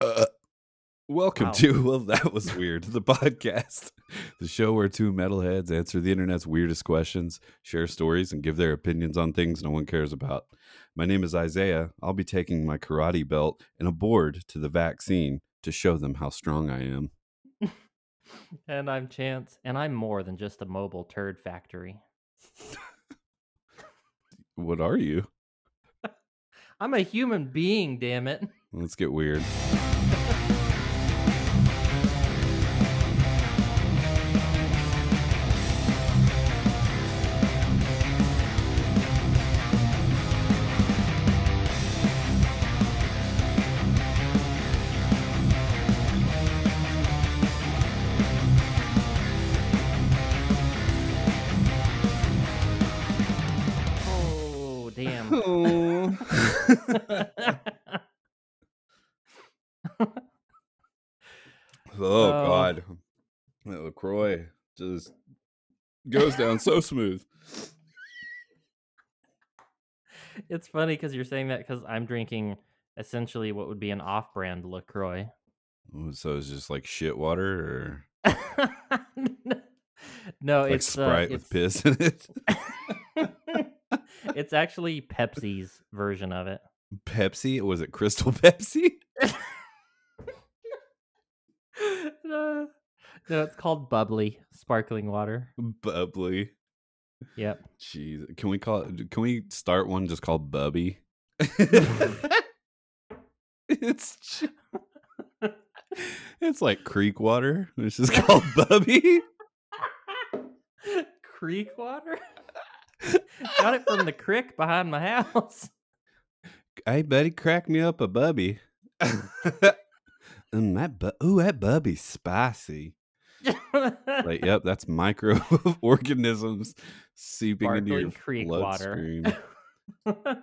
Uh, welcome Wow. to Well, That Was Weird, the podcast, the show where two metalheads answer the internet's weirdest questions, share stories, and give their opinions on things no one cares about. My name is Isaiah. I'll be taking my karate belt and a board to the vaccine to show them how strong I am. And I'm Chance, and I'm more than just a mobile turd factory. What are you? I'm a human being, damn it. Let's get weird. Oh, Oh. God. That LaCroix just goes down so smooth. it's funny because you're saying that because I'm drinking essentially what would be an off brand LaCroix. So it's just like shit water or no, like it's uh, Sprite with piss in it? it's actually Pepsi's version of it. Pepsi? Was it Crystal Pepsi? no, no, it's called bubbly sparkling water. Bubbly. Yep. Jeez. Can we call it can we start one just called Bubby? it's It's like creek water. It's just called Bubby. Creek water. Got it from the creek behind my house. Hey buddy, crack me up a Bubby. and that bu- ooh, that Bubby's spicy. Like, yep, that's microorganisms seeping into your creek water. bloodstream.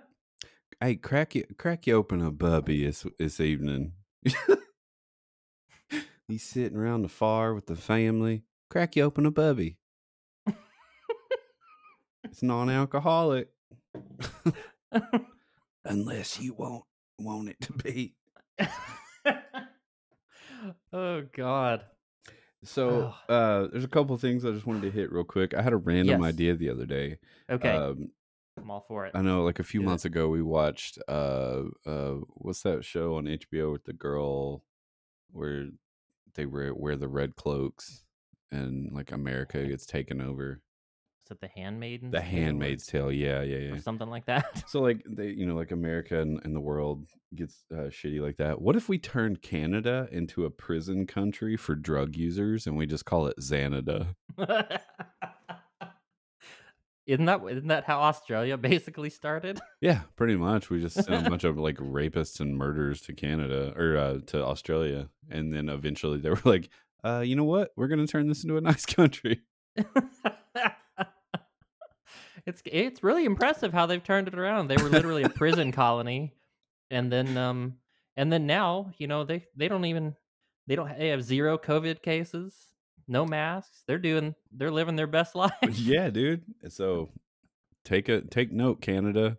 hey, crack you crack you open a bubby this this evening. He's sitting around the fire with the family. Crack you open a bubby. it's non-alcoholic, unless you want want it to be. oh God. So, uh, there's a couple things I just wanted to hit real quick. I had a random Yes. idea the other day. Okay, Um, I'm all for it. I know, like a few Do it. months ago, we watched uh, uh, what's that show on HBO with the girl where they wear wear the red cloaks and like America gets taken over. Is it the Handmaid's? The Tale Handmaid's Tale, yeah, yeah, yeah. or yeah. something like that. So like they, you know, like America and, and the world gets uh, shitty like that. What if we turned Canada into a prison country for drug users and we just call it Xanada? isn't that isn't that how Australia basically started? Yeah, pretty much. We just sent a bunch of like rapists and murderers to Canada or uh, to Australia, and then eventually they were like, uh, "You know what? We're gonna turn this into a nice country." It's it's really impressive how they've turned it around. They were literally a prison colony, and then um and then now you know they they don't even they don't they have zero COVID cases, no masks. They're doing they're living their best life. yeah, dude. So take a take note, Canada.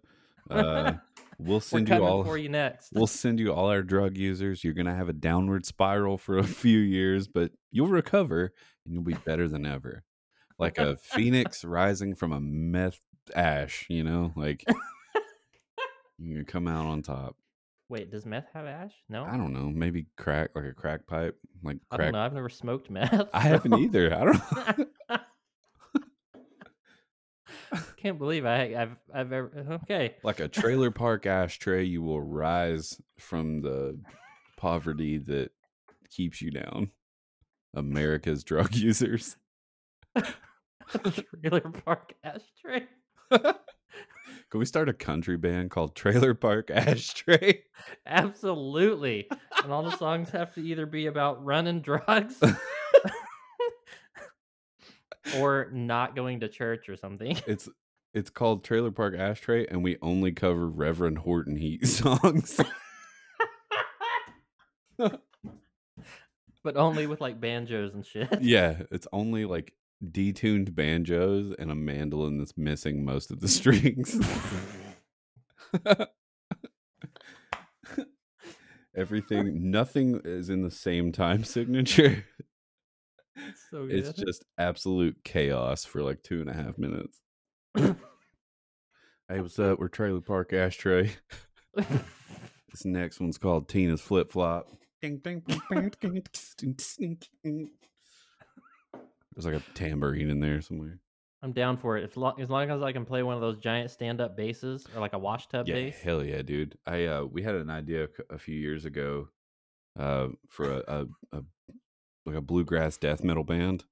Uh, we'll send you all. for you next. We'll send you all our drug users. You're gonna have a downward spiral for a few years, but you'll recover and you'll be better than ever, like a phoenix rising from a meth ash. You know, like you're come out on top. Wait, does meth have ash? No, I don't know. Maybe crack, like a crack pipe, like I crack. don't know. I've never smoked meth. I haven't either. I don't. Can't believe I, I've I've ever okay. like a trailer park ashtray, you will rise from the poverty that keeps you down. America's drug users. Trailer park ashtray. Can we start a country band called Trailer Park Ashtray? Absolutely. and all the songs have to either be about running drugs or not going to church or something. It's it's called Trailer Park Ashtray, and we only cover Reverend Horton Heat songs. but only with like banjos and shit. yeah, it's only like detuned banjos and a mandolin that's missing most of the strings. Everything, nothing is in the same time signature. It's so good. It's just absolute chaos for like two and a half minutes. Hey, what's up? We're Trailer Park Ashtray. This next one's called Tina's Flip Flop. There's like a tambourine in there somewhere. I'm down for it. As long, as long as I can play one of those giant stand-up basses or like a washtub Yeah, bass. hell yeah, dude. I uh, we had an idea a few years ago, uh, for a, a, a like a bluegrass death metal band.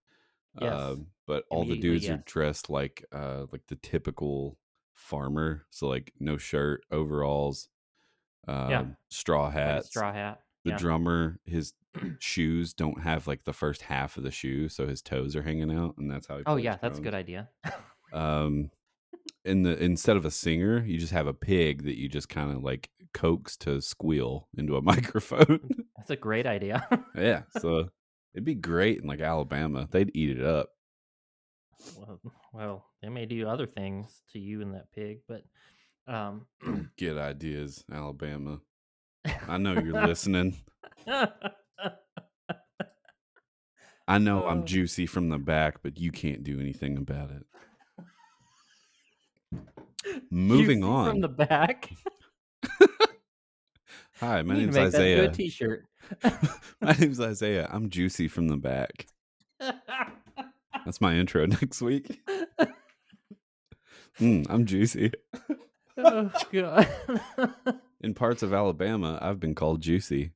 Yes. Uh, but all the dudes are dressed like uh like the typical farmer, so like no shirt, overalls, um, straw Like hats. straw hat. the yeah. drummer, his shoes don't have like the first half of the shoe, so his toes are hanging out, and that's how he. Oh yeah, that's a good idea. um in the instead of a singer you just have a pig that you just kind of like coax to squeal into a microphone That's a great idea. yeah so it'd be great in like alabama they'd eat it up well, well, they may do other things to you and that pig, but um get ideas alabama i know you're listening i know i'm Oh. juicy from the back but you can't do anything about it moving Juicy on from the back. hi my name's to that into isaiah a t-shirt. my name's isaiah i'm juicy from the back that's my intro next week Mm, I'm juicy. oh god. In parts of Alabama, I've been called juicy.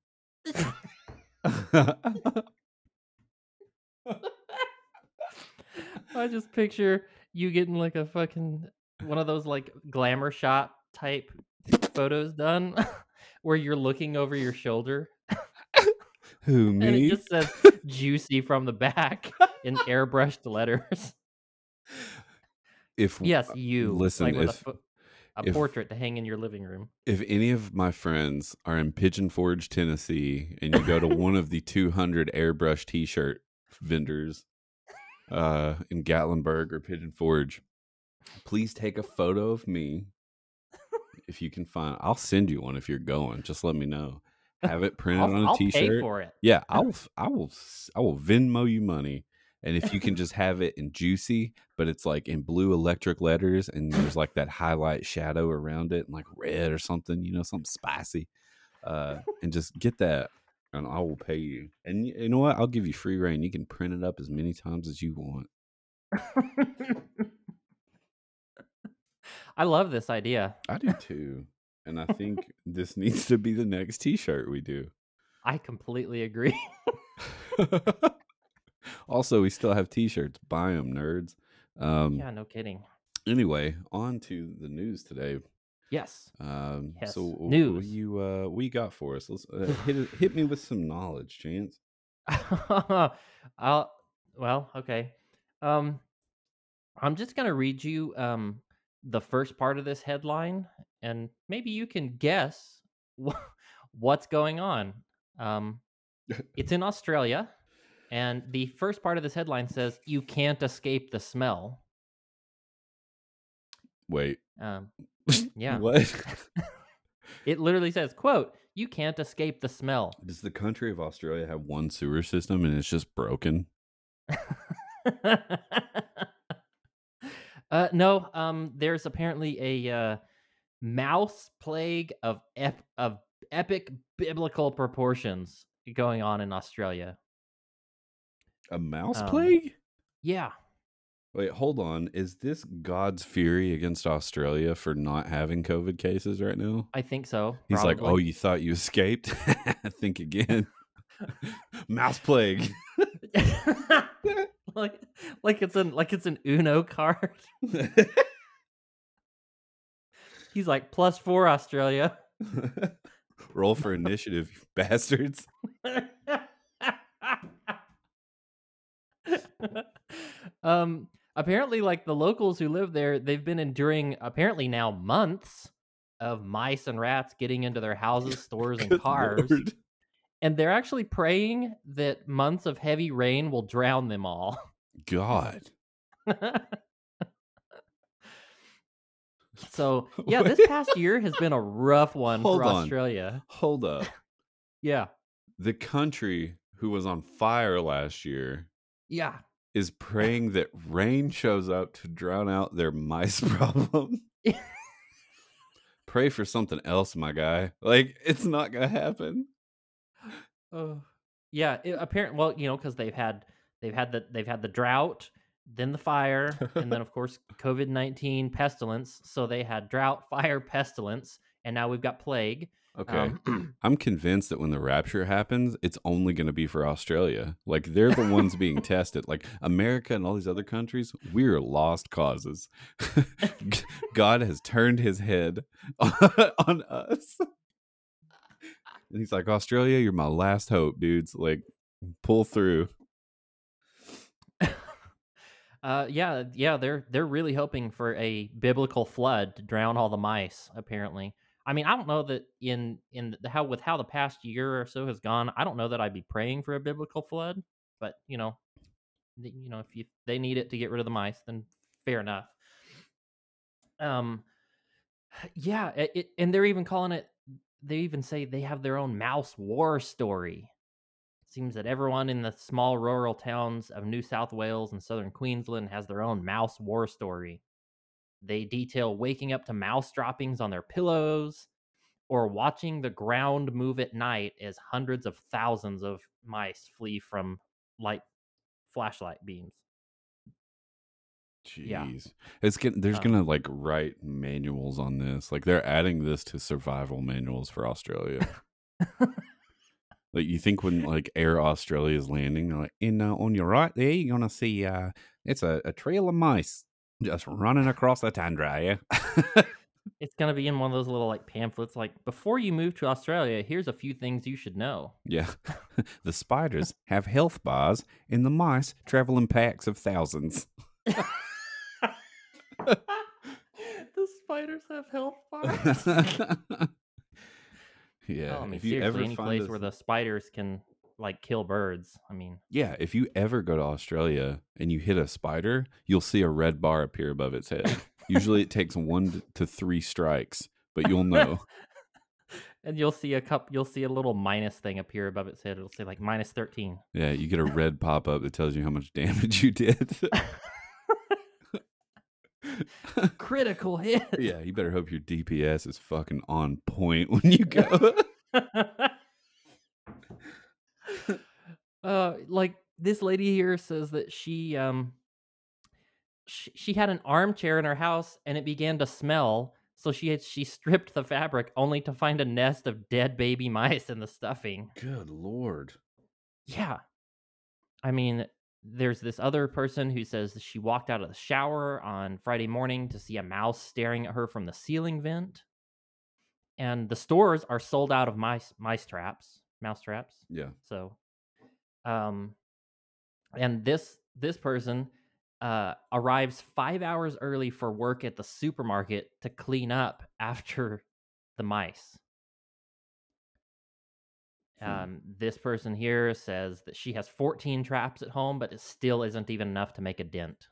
I just picture you getting like a fucking one of those like glamour shot type photos done where you're looking over your shoulder Who me? and it just says juicy from the back in airbrushed letters. if Yes, uh, you. listen, like with if- a, pho- a if- portrait to hang in your living room. if any of my friends are in Pigeon Forge, Tennessee, and you go to one of the 200 airbrush T-shirt vendors uh, in Gatlinburg or Pigeon Forge, please take a photo of me if you can find. I'll send you one if you're going. Just let me know. Have it printed I'll, on a I'll T-shirt. for it. Yeah, I will. I will. I will Venmo you money, and if you can just have it in juicy, but it's like in blue electric letters, and there's like that highlight shadow around it, and like red or something, you know, something spicy, uh, and just get that, and I will pay you. And you know what? I'll give you free reign. You can print it up as many times as you want. I love this idea. I do too, and I think this needs to be the next T-shirt we do. I completely agree. also, we still have T-shirts. Buy them, nerds. Um, yeah, no kidding. Anyway, on to the news today. Yes. Um, Yes, so news. What you uh, what you got for us? Let's uh, hit hit me with some knowledge, Chance. I'll well, okay. Um I'm just going to read you um the first part of this headline and maybe you can guess wh- what's going on. Um it's in Australia and the first part of this headline says you can't escape the smell. Wait, Um yeah. What It literally says, quote, you can't escape the smell. does the country of Australia have one sewer system and it's just broken? uh, no, um, there's apparently a uh, mouse plague of ep- of epic biblical proportions going on in Australia. A mouse Um, plague? Yeah, Wait, hold on. Is this God's fury against Australia for not having COVID cases right now? I think so. He's like, "Oh, you thought you escaped? Think again." mouse plague. like, like it's an like it's an Uno card. He's like plus four Australia. Roll for initiative, you bastards. um apparently like the locals who live there they've been enduring apparently now months of mice and rats getting into their houses stores and cars Lord. and they're actually praying that months of heavy rain will drown them all God. so yeah this past year has been a rough one Hold for on. australia Hold up. Yeah. The country who was on fire last year Yeah. Is praying that rain shows up to drown out their mice problem. Pray for something else, my guy. Like it's not gonna happen. Oh. Yeah, it, apparent well, you know, cuz they've had they've had the they've had the drought, then the fire, and then of course COVID-19 pestilence. So they had drought, fire, pestilence, and now we've got plague. Okay. Um, I'm convinced that when the rapture happens, it's only going to be for Australia. Like they're the ones being tested. Like America and all these other countries, we're lost causes. God has turned his head on us. And he's like, Australia, you're my last hope, dudes. Like, pull through. uh yeah, yeah, they're they're really hoping for a biblical flood to drown all the mice apparently. I mean, I don't know that in in the, how with how the past year or so has gone, I don't know that I'd be praying for a biblical flood, but you know, the- you know, if you, they need it to get rid of the mice, then fair enough. Um, yeah, it, it, and they're even calling it. They even say they have their own mouse war story. It seems that everyone in the small rural towns of New South Wales and southern Queensland has their own mouse war story. They detail waking up to mouse droppings on their pillows or watching the ground move at night as hundreds of thousands of mice flee from light flashlight beams. Jeez. Yeah. It's getting, there's Um, going to like write manuals on this. Like they're adding this to survival manuals for Australia. Like you think when like Air Australia is landing, they're like, and uh, on your right there, you're gonna see uh, it's a, a trail of mice just running across the tundra. Yeah, It's going to be in one of those little like pamphlets like before you move to Australia, here's a few things you should know. yeah. the spiders have health bars, and the mice travel in packs of thousands. the spiders have health bars. yeah, Oh, I mean, if you seriously, ever any place where the spiders can like kill birds. I mean, yeah, if you ever go to Australia and you hit a spider, you'll see a red bar appear above its head. Usually, it takes one to three strikes, but you'll know. and you'll see a cup, you'll see a little minus thing appear above its head. It'll say like minus thirteen. Yeah, you get a red pop up that tells you how much damage you did. Critical hit. yeah, you better hope your DPS is fucking on point when you go. Uh, like this lady here says that she um she, she had an armchair in her house and it began to smell. So she had she stripped the fabric only to find a nest of dead baby mice in the stuffing. Good lord. Yeah. I mean, there's this other person who says that she walked out of the shower on Friday morning to see a mouse staring at her from the ceiling vent. And the stores are sold out of mice mice traps, mouse traps. Yeah. So um and this this person uh arrives 5 hours early for work at the supermarket to clean up after the mice. Hmm. Um, this person here says that she has 14 traps at home, but it still isn't even enough to make a dent.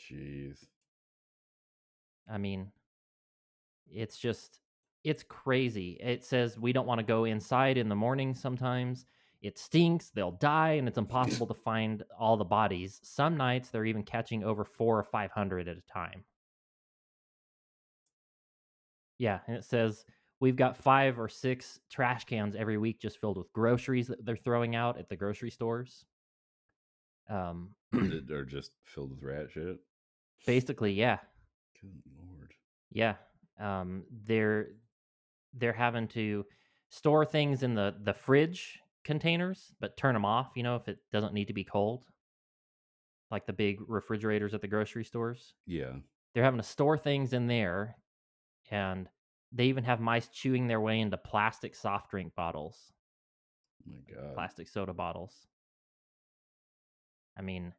Jeez. I mean, it's just, it's crazy. It says we don't want to go inside in the morning sometimes. It stinks, they'll die, and it's impossible to find all the bodies. Some nights they're even catching over four or 500 at a time. Yeah, and it says we've got five or six trash cans every week just filled with groceries that they're throwing out at the grocery stores. Um, they're just filled with rat shit. basically, yeah, Good lord. yeah. Um, they're they're having to store things in the the fridge containers, but turn them off. You know, if it doesn't need to be cold, like the big refrigerators at the grocery stores. Yeah. They're having to store things in there, and they even have mice chewing their way into plastic soft drink bottles. Oh my god. plastic soda bottles. I mean,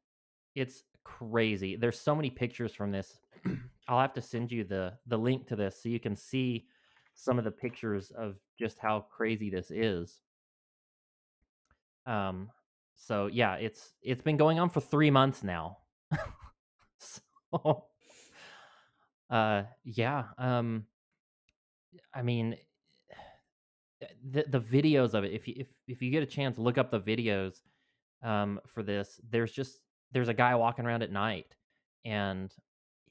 it's crazy. There's so many pictures from this. I'll have to send you the the link to this so you can see some of the pictures of just how crazy this is. Um so yeah, it's it's been going on for 3 months now. so uh yeah, um I mean the the videos of it. If you if if you get a chance, look up the videos um, for this. There's just there's a guy walking around at night, and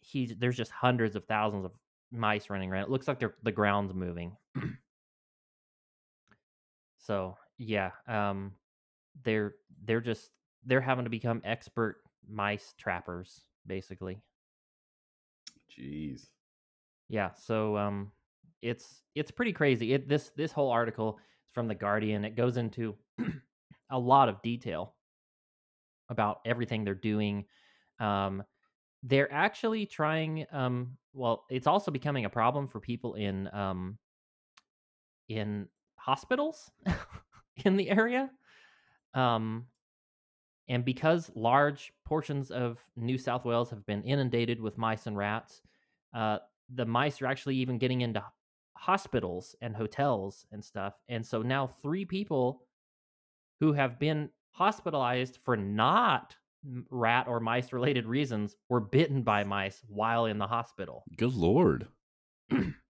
he's there's just hundreds of thousands of mice running around. It looks like the ground's moving. so yeah, um, they're they're just they're having to become expert mice trappers, basically. Jeez. Yeah, so um, it's it's pretty crazy. It this this whole article is from the Guardian. It goes into a lot of detail about everything they're doing. Um, they're actually trying. Um, well, it's also becoming a problem for people in um, in hospitals in the area. Um, and because large portions of New South Wales have been inundated with mice and rats, uh, the mice are actually even getting into hospitals and hotels and stuff. And so now three people who have been hospitalized for not rat or mice related reasons were bitten by mice while in the hospital. Good lord.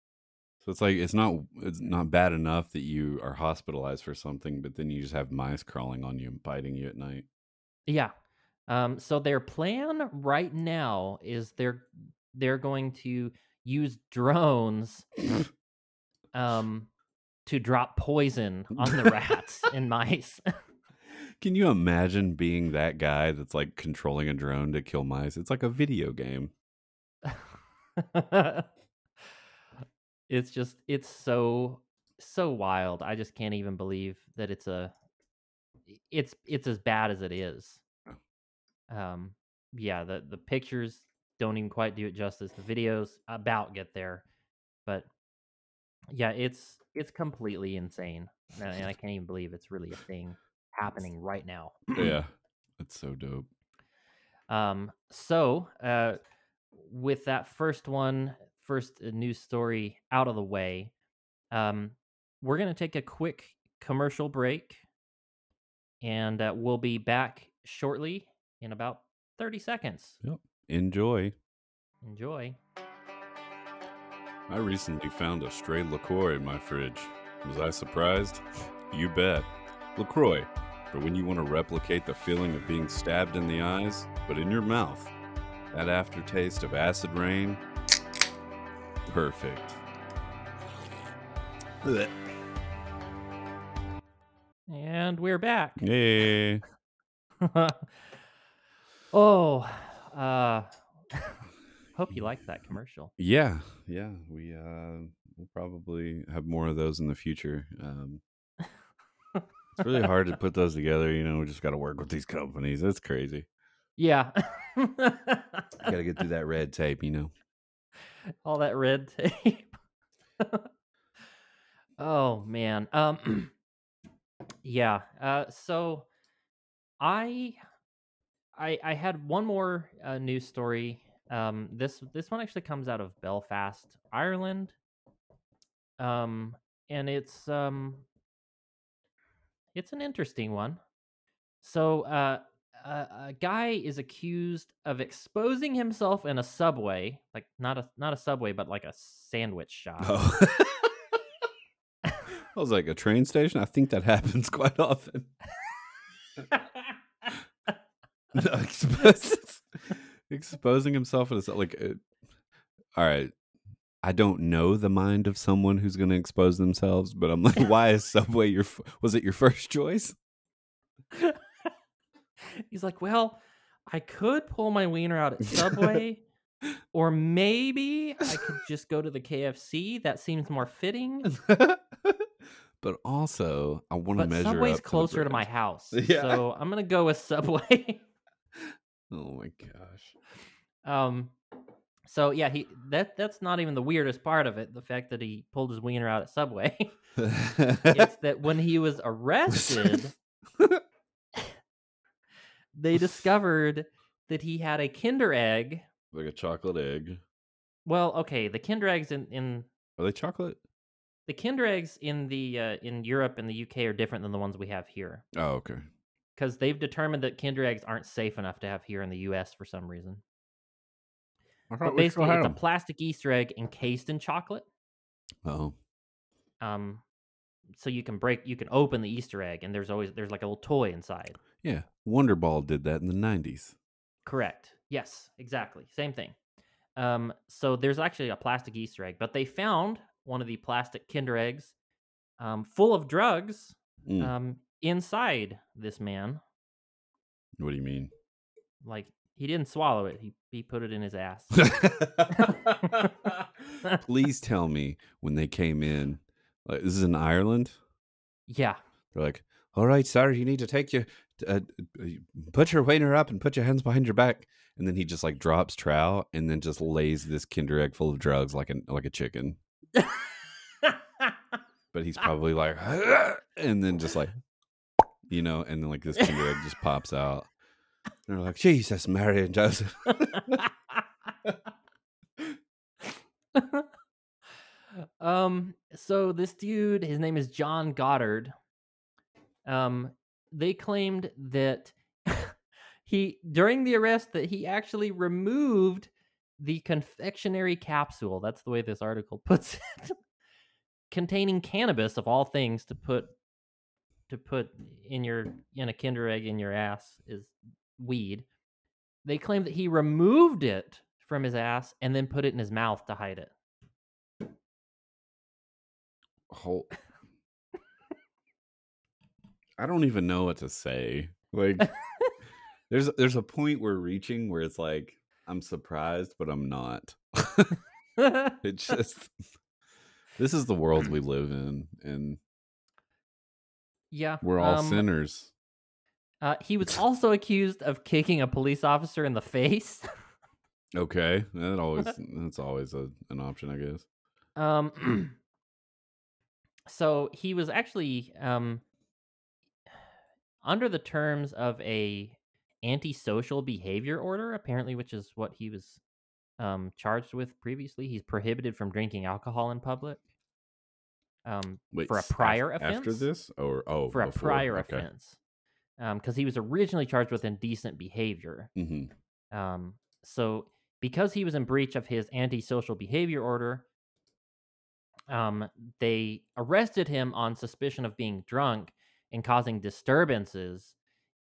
so it's like it's not it's not bad enough that you are hospitalized for something, but then you just have mice crawling on you and biting you at night. Yeah. Um, so their plan right now is they're they're going to use drones um to drop poison on the rats and mice. Can you imagine being that guy that's like controlling a drone to kill mice? It's like a video game. it's just it's so so wild. I just can't even believe that it's a it's it's as bad as it is. Um yeah, the the pictures don't even quite do it justice. The videos about get there, but yeah, it's it's completely insane, and I can't even believe it's really a thing happening right now. yeah, that's so dope. Um, so uh, with that first one, first uh, news story out of the way, um, we're gonna take a quick commercial break, and uh, we'll be back shortly in about thirty seconds. Yep. Enjoy. Enjoy. I recently found a stray LaCroix in my fridge. Was I surprised? You bet. LaCroix, for when you want to replicate the feeling of being stabbed in the eyes, but in your mouth. That aftertaste of acid rain. Perfect. Blech. And we're back. Yay. oh, uh, hope you liked that commercial. Yeah, yeah. We uh we'll probably have more of those in the future. Um it's really hard to put those together, you know, we just gotta work with these companies. That's crazy. Yeah. gotta get through that red tape, you know. All that red tape. oh man. Um yeah. Uh so I I I had one more uh, news story. Um, this this one actually comes out of Belfast, Ireland. Um, and it's um, it's an interesting one. So, uh, a, a guy is accused of exposing himself in a subway, like not a not a subway, but like a sandwich shop. Oh. I was like a train station. I think that happens quite often. No, exposes, exposing himself as like, uh, all right. I don't know the mind of someone who's going to expose themselves, but I'm like, why is Subway your? Was it your first choice? He's like, well, I could pull my wiener out at Subway, or maybe I could just go to the KFC. That seems more fitting. but also, I want to measure Subway's up closer to, my house, Yeah. so I'm gonna go with Subway. Oh my gosh. um, so yeah, he that that's not even the weirdest part of it. The fact that he pulled his wiener out at Subway. it's that when he was arrested, they discovered that he had a Kinder egg. like a chocolate egg. Well, okay, the Kinder eggs in, in Are they chocolate? the Kinder eggs in the uh, in Europe and the UK are different than the ones we have here Oh, okay. because they've determined that Kinder eggs aren't safe enough to have here in the US for some reason. But basically, it's a plastic Easter egg encased in chocolate. Oh, Um, so you can break you can open the Easter egg and there's always there's like a little toy inside. Yeah, Wonder Ball did that in the '90s. Correct. Yes, exactly. Same thing. Um, so there's actually a plastic Easter egg, but they found one of the plastic Kinder eggs um, full of drugs Mm. um, inside this man. What do you mean? Like he didn't swallow it; he he put it in his ass. Please tell me when they came in. Like, this is in Ireland. yeah, They're like, "All right, sir, you need to take your uh, uh, put your wiener up and put your hands behind your back." And then he just like drops trow and then just lays this Kinder egg full of drugs like a like a chicken. But he's probably like, and then just like, you know, and then like this Kinder egg just pops out. And they're like, Jesus, Mary and Joseph. um so this dude his name is john goddard. Um they claimed that he during the arrest that he actually removed the confectionery capsule that's the way this article puts it containing cannabis of all things to put to put in your in a kinder egg in your ass is weed. They claim that he removed it from his ass and then put it in his mouth to hide it whole I don't even know what to say. Like there's there's a point we're reaching where it's like I'm surprised but I'm not. it's just this is the world we live in and yeah we're all um, sinners. Uh, he was also accused of kicking a police officer in the face. Okay. That always that's always a, an option, I guess. Um, so he was actually um, under the terms of a antisocial behavior order, apparently, which is what he was um, charged with previously. He's prohibited from drinking alcohol in public. Um, Wait, for a af- prior after offense? this or oh for a prior okay. offense, because he was originally charged with indecent behavior. hmm Um, so because he was in breach of his antisocial behavior order, um, they arrested him on suspicion of being drunk and causing disturbances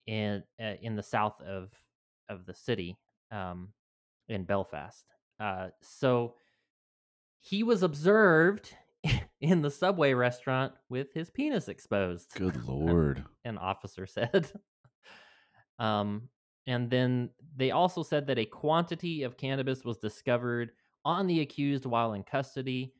in uh, in the south of of the city, um, in Belfast. Uh, so he was observed in the subway restaurant with his penis exposed Good lord. an officer said. um, and then they also said that a quantity of cannabis was discovered on the accused while in custody.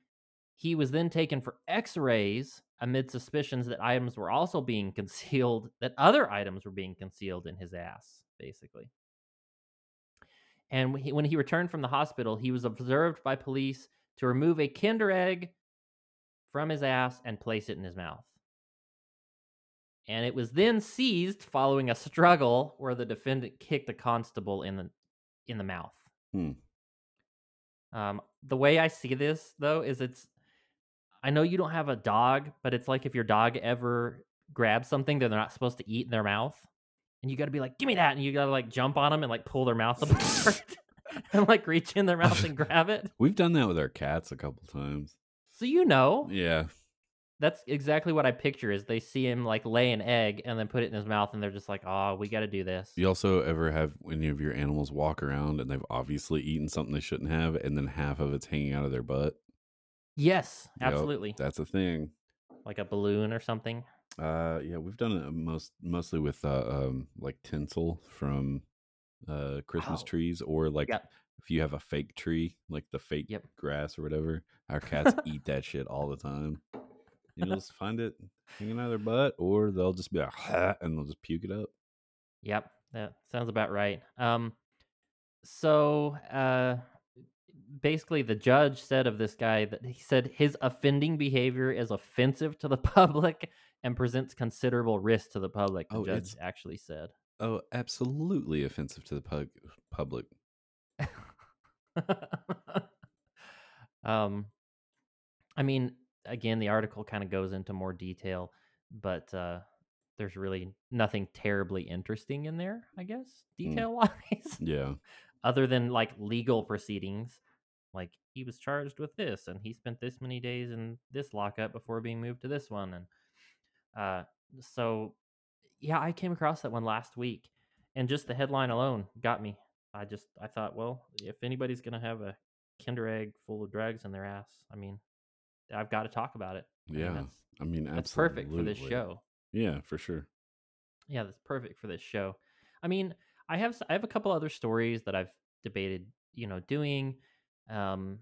He was then taken for x rays amid suspicions that items were also being concealed, that other items were being concealed in his ass, basically. And when he, when he returned from the hospital, he was observed by police to remove a Kinder egg from his ass and place it in his mouth and it was then seized following a struggle where the defendant kicked a constable in the in the mouth. Hmm. Um, the way I see this though is it's I know you don't have a dog, but it's like if your dog ever grabs something that they're not supposed to eat in their mouth, and you got to be like, "Give me that!" and you got to like jump on them and like pull their mouth apart and like reach in their mouth and grab it. We've done that with our cats a couple times. So you know, Yeah. that's exactly what I picture. Is they see him like lay an egg and then put it in his mouth, and they're just like, "Oh, we got to do this." You also ever have any of your animals walk around and they've obviously eaten something they shouldn't have, and then half of it's hanging out of their butt? Yes, Yep, absolutely. that's a thing. Like a balloon or something. Uh, yeah, we've done it most mostly with uh, um like tinsel from uh Christmas Oh. trees, or like Yep. if you have a fake tree, like the fake Yep. grass or whatever. Our cats eat that shit all the time. You'll just find it hanging out of their butt, or they'll just be like, and they'll just puke it up. Yep, that sounds about right. Um, so uh, basically, the judge said of this guy that he said his offending behavior is offensive to the public and presents considerable risk to the public. The Oh, judge it's- actually said. Oh, absolutely offensive to the pub- public. um, I mean, again, the article kind of goes into more detail, but uh, there's really nothing terribly interesting in there. I guess detail wise. Yeah. other than like legal proceedings like he was charged with this and he spent this many days in this lockup before being moved to this one and uh so yeah i came across that one last week and just the headline alone got me i just i thought well if anybody's gonna have a kinder egg full of drugs in their ass i mean i've got to talk about it I mean, Yeah. that's, I mean, that's perfect for this show Yeah, for sure. yeah, that's perfect for this show. I mean, I have i have a couple other stories that I've debated, you know, doing um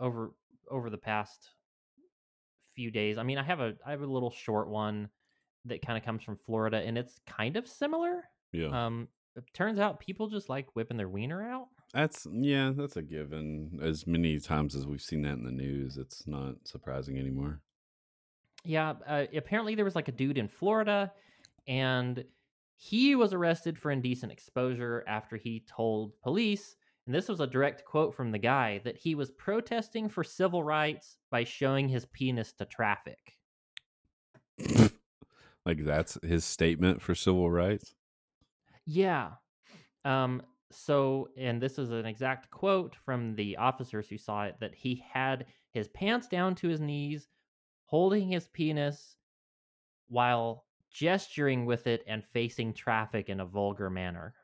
over over the past few days. I mean, I have a I have a little short one that kind of comes from Florida and it's kind of similar. Yeah. Um it turns out people just like whipping their wiener out. That's yeah, that's a given. As many times as we've seen that in the news, it's not surprising anymore. Yeah, uh, apparently there was like a dude in Florida, and he was arrested for indecent exposure after he told police, and this was a direct quote from the guy, that he was protesting for civil rights by showing his penis to traffic. like that's his statement for civil rights. Yeah. Um. So, and this is an exact quote from the officers who saw it that he had his pants down to his knees, holding his penis while gesturing with it and facing traffic in a vulgar manner.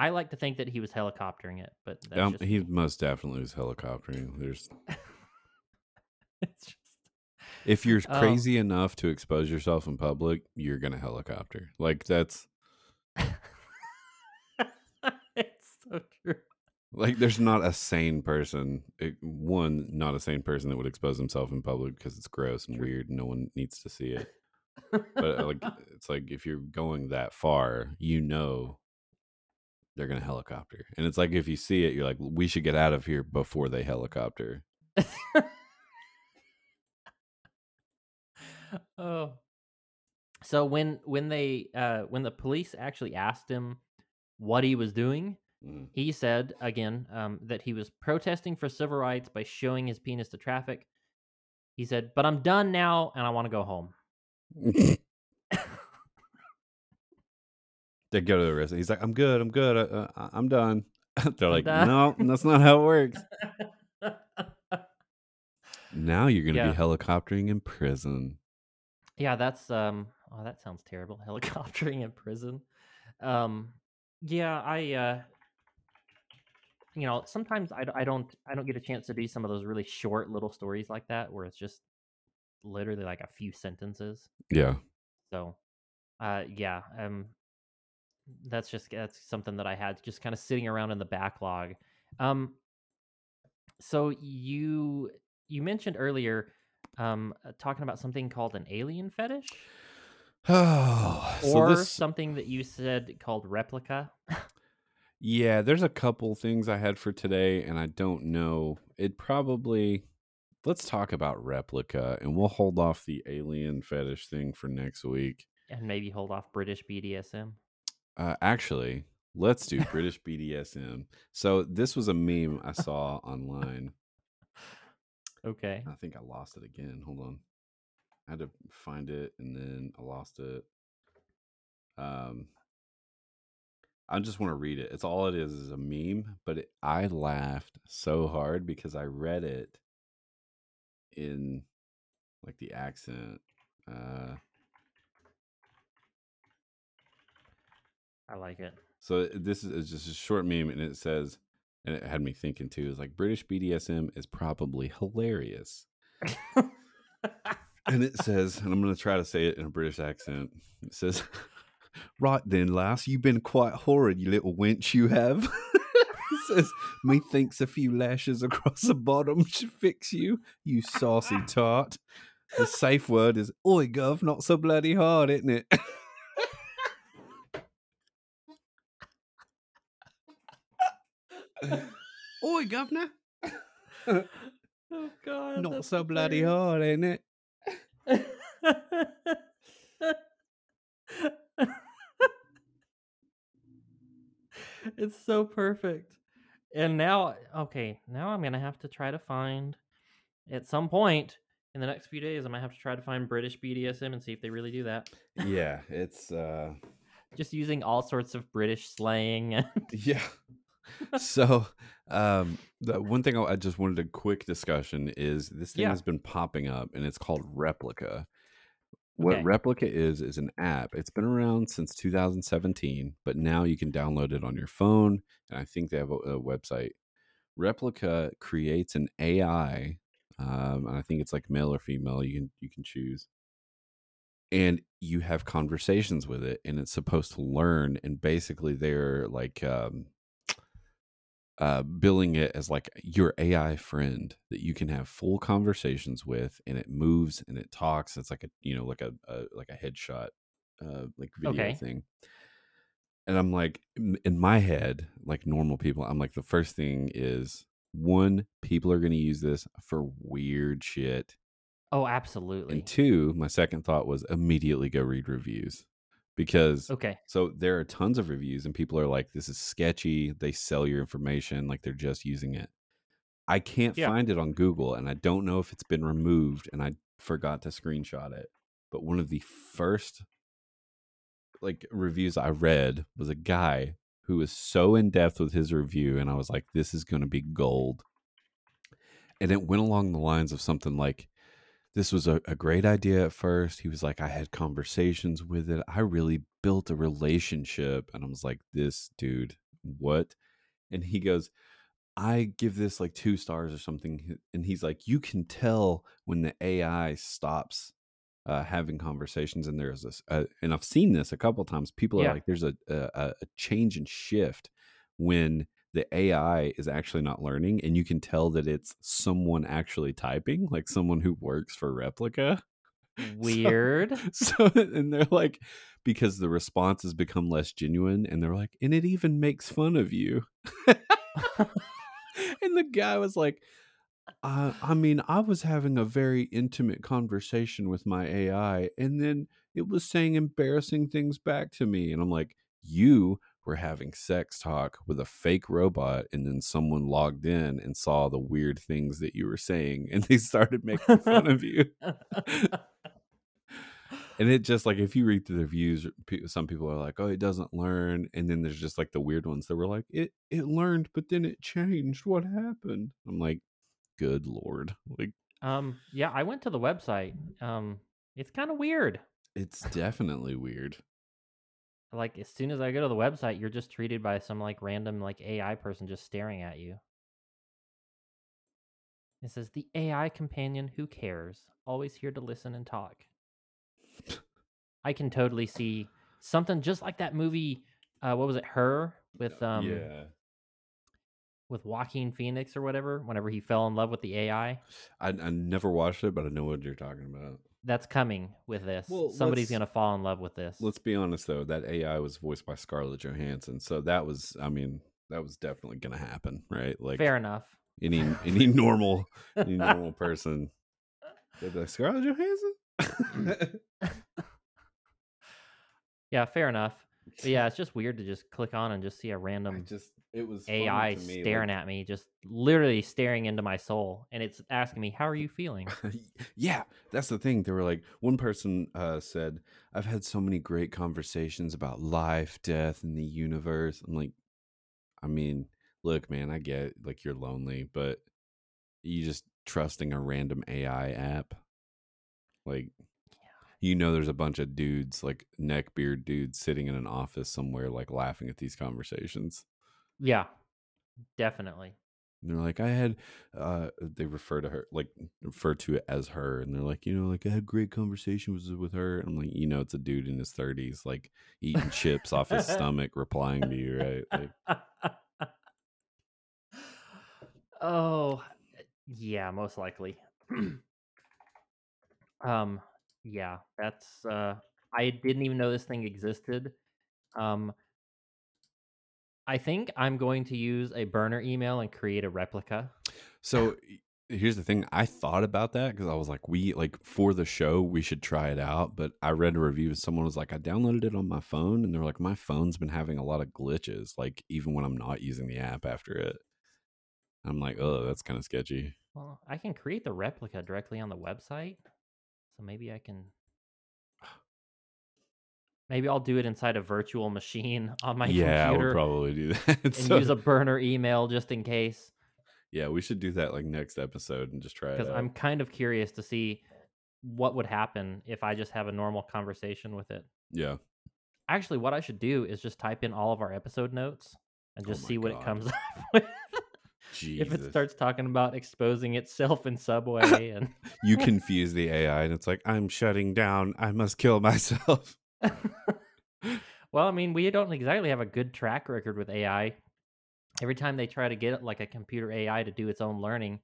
I like to think that he was helicoptering it, but that's Um, just he most definitely was helicoptering. There's it's just if you're Oh. crazy enough to expose yourself in public, you're gonna helicopter. Like that's it's so true. like there's not a sane person. It, one, not a sane person that would expose himself in public because it's gross and weird. And no one needs to see it. But uh, like it's like if you're going that far, you know they're gonna helicopter. And it's like if you see it, you're like, we should get out of here before they helicopter. oh. So when when they uh when the police actually asked him what he was doing, Mm. he said again um, that he was protesting for civil rights by showing his penis to traffic. He said, "But I'm done now, and I want to go home." they go to the rest. He's like, I'm good. I'm good. Uh, uh, I'm done. They're I'm like, done. no, that's not how it works. Now you're gonna Yeah. be helicoptering in prison. yeah, that's um. Oh, that sounds terrible. Helicoptering in prison. Um. Yeah, I. uh You know, sometimes I, I don't I don't get a chance to do some of those really short little stories like that where it's just literally like a few sentences. Yeah. So, uh, yeah, um, that's just that's something that I had just kind of sitting around in the backlog. Um, so you you mentioned earlier, um, uh, talking about something called an alien fetish, Oh, so or this, something that you said called Replika. yeah, there's a couple things I had for today, and I don't know. It probably. Let's talk about Replika, and we'll hold off the alien fetish thing for next week. and maybe hold off British BDSM. Uh, actually, let's do British BDSM. So this was a meme I saw online. Okay. I think I lost it again. Hold on. I had to find it and then I lost it. Um I just want to read it. It's all it is is a meme, but it, I laughed so hard because I read it in like the accent. Uh I like it. so this is just a short meme and it says and it had me thinking too is like British BDSM is probably hilarious. and it says, and I'm going to try to say it in a British accent. It says, "Right then, lass, you've been quite horrid, you little wench. You have." it says, "Methinks a few lashes across the bottom should fix you, you saucy tart." The safe word is "Oi, gov." Not so bloody hard, isn't it? Oi, governor. oh God. Not so bloody hard, ain't it? it's so perfect. And now, okay, now I'm gonna have to try to find at some point in the next few days. I'm gonna have to try to find British BDSM and see if they really do that. Yeah, it's uh Just using all sorts of British slang. and- yeah. so um the one thing I, just wanted a quick discussion is this thing Yeah. has been popping up and it's called Replika what Okay. Replika is is an app it's been around since 2017 but now you can download it on your phone and i think they have a, a website Replika creates an ai um, and i think it's like male or female you can you can choose and you have conversations with it and it's supposed to learn and basically they're like um uh billing it as like your AI friend that you can have full conversations with and it moves and it talks it's like a you know like a, a like a headshot uh like video Okay. thing and I'm like in in my head like normal people I'm like the first thing is one people are going to use this for weird shit Oh, absolutely. and two, my second thought was immediately go read reviews because Okay. so there are tons of reviews and people are like, this is sketchy. They sell your information like they're just using it. I can't Yeah. find it on Google and I don't know if it's been removed and I forgot to screenshot it. But one of the first like reviews I read was a guy who was so in depth with his review and I was like, this is going to be gold. And it went along the lines of something like, this was a, a great idea at first. He was like, I had conversations with it. I really built a relationship. And I was like, this dude, what? And he goes, I give this like two stars or something. And he's like, you can tell when the AI stops uh, having conversations. And there's this, uh, and I've seen this a couple times. People are Yeah. like, there's a, a, a change and shift when the AI is actually not learning, and you can tell that it's someone actually typing, like someone who works for Replika. Weird. So, and they're like, because the responses become less genuine, and they're like, and it even makes fun of you. and the guy was like, uh, I mean, I was having a very intimate conversation with my AI, and then it was saying embarrassing things back to me. And I'm like, you were having sex talk with a fake robot, and then someone logged in and saw the weird things that you were saying, and they started making fun of you. And it just like if you read through the reviews, some people are like, "Oh, it doesn't learn," and then there's just like the weird ones that were like, "It it learned, but then it changed. What happened?" I'm like, "Good lord!" Like um, yeah, I went to the website. Um, it's kind of weird. it's definitely weird. Like as soon as I go to the website, you're just treated by some like random like AI person just staring at you. It says the AI companion who cares, always here to listen and talk. I can totally see something just like that movie. Uh, what was it? Her with um yeah, with Joaquin Phoenix or whatever. Whenever he fell in love with the AI, I, I never watched it, but I know what you're talking about. That's coming with this. Well, Somebody's gonna fall in love with this. Let's be honest though, that AI was voiced by Scarlett Johansson, so that was, I mean, that was definitely gonna happen, right? Like Fair enough. any any normal any normal person, they'd be like Scarlett Johansson. Yeah, fair enough. But yeah, it's just weird to just click on and just see a I random just it was AI me, staring at me, just literally staring into my soul, and it's asking me, "How are you feeling?" yeah, that's the thing. They were like, one person uh, said, "I've had so many great conversations about life, death, and the universe." I'm like, I mean, look, man, I get like you're lonely, but you just trusting a random AI app, like. You know, there's a bunch of dudes, like neck beard dudes, sitting in an office somewhere, like laughing at these conversations. Yeah, definitely. And they're like, I had, uh, they refer to her, like, refer to it as her. And they're like, you know, like, I had great conversations with her. I'm like, you know, it's a dude in his 30s, like, eating chips off his stomach, replying to you, right? Like, oh, yeah, most likely. um, yeah, that's. uh I didn't even know this thing existed. Um, I think I'm going to use a burner email and create a replica. so here's the thing. I thought about that because I was like, we, like, for the show, we should try it out. But I read a review, and someone was like, I downloaded it on my phone. And they're like, my phone's been having a lot of glitches, like, even when I'm not using the app after it. I'm like, oh, that's kind of sketchy. Well, I can create the replica directly on the website, so maybe I can. Maybe I'll do it inside a virtual machine on my yeah, we'll probably do that. and So- use a burner email just in case. yeah, we should do that like next episode and just try it. Because. I'm kind of curious to see what would happen if I just have a normal conversation with it. yeah. Actually, what I should do is just type in all of our episode notes and Oh just my see what God. it comes up with. Jesus. if it starts talking about exposing itself in Subway and you confuse the AI and it's like, I'm shutting down. I must kill myself. well, I mean, we don't exactly have a good track record with AI. Every time they try to get like a computer AI to do its own learning,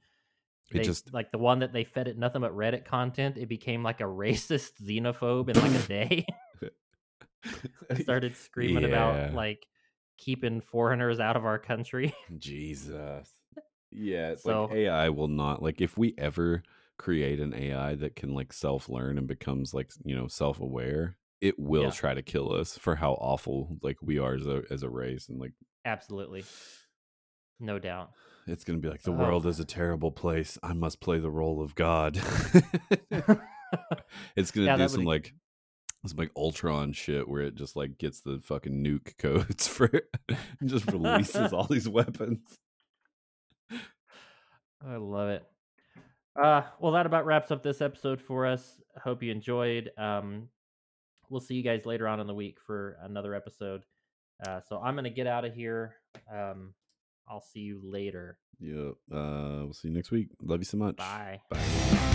It they, just like the one that they fed it nothing but Reddit content, it became like a racist xenophobe in like a day. Started screaming Yeah. about like keeping foreigners out of our country. Jesus. Yeah, So- like AI will not like if we ever create an AI that can like self-learn and becomes like, you know, self-aware, it will Yeah. try to kill us for how awful like we are as a as a race and like Absolutely. No doubt. it's going to be like the Oh. world is a terrible place. I must play the role of God. it's going to Yeah, do some would- like some like Ultron shit where it just like gets the fucking nuke codes for it and just releases all these weapons. I love it. Uh, well, that about wraps up this episode for us. Hope you enjoyed. Um, we'll see you guys later on in the week for another episode. Uh, so I'm gonna get out of here. Um, I'll see you later. Yep. Uh, we'll see you next week. Love you so much. Bye. Bye.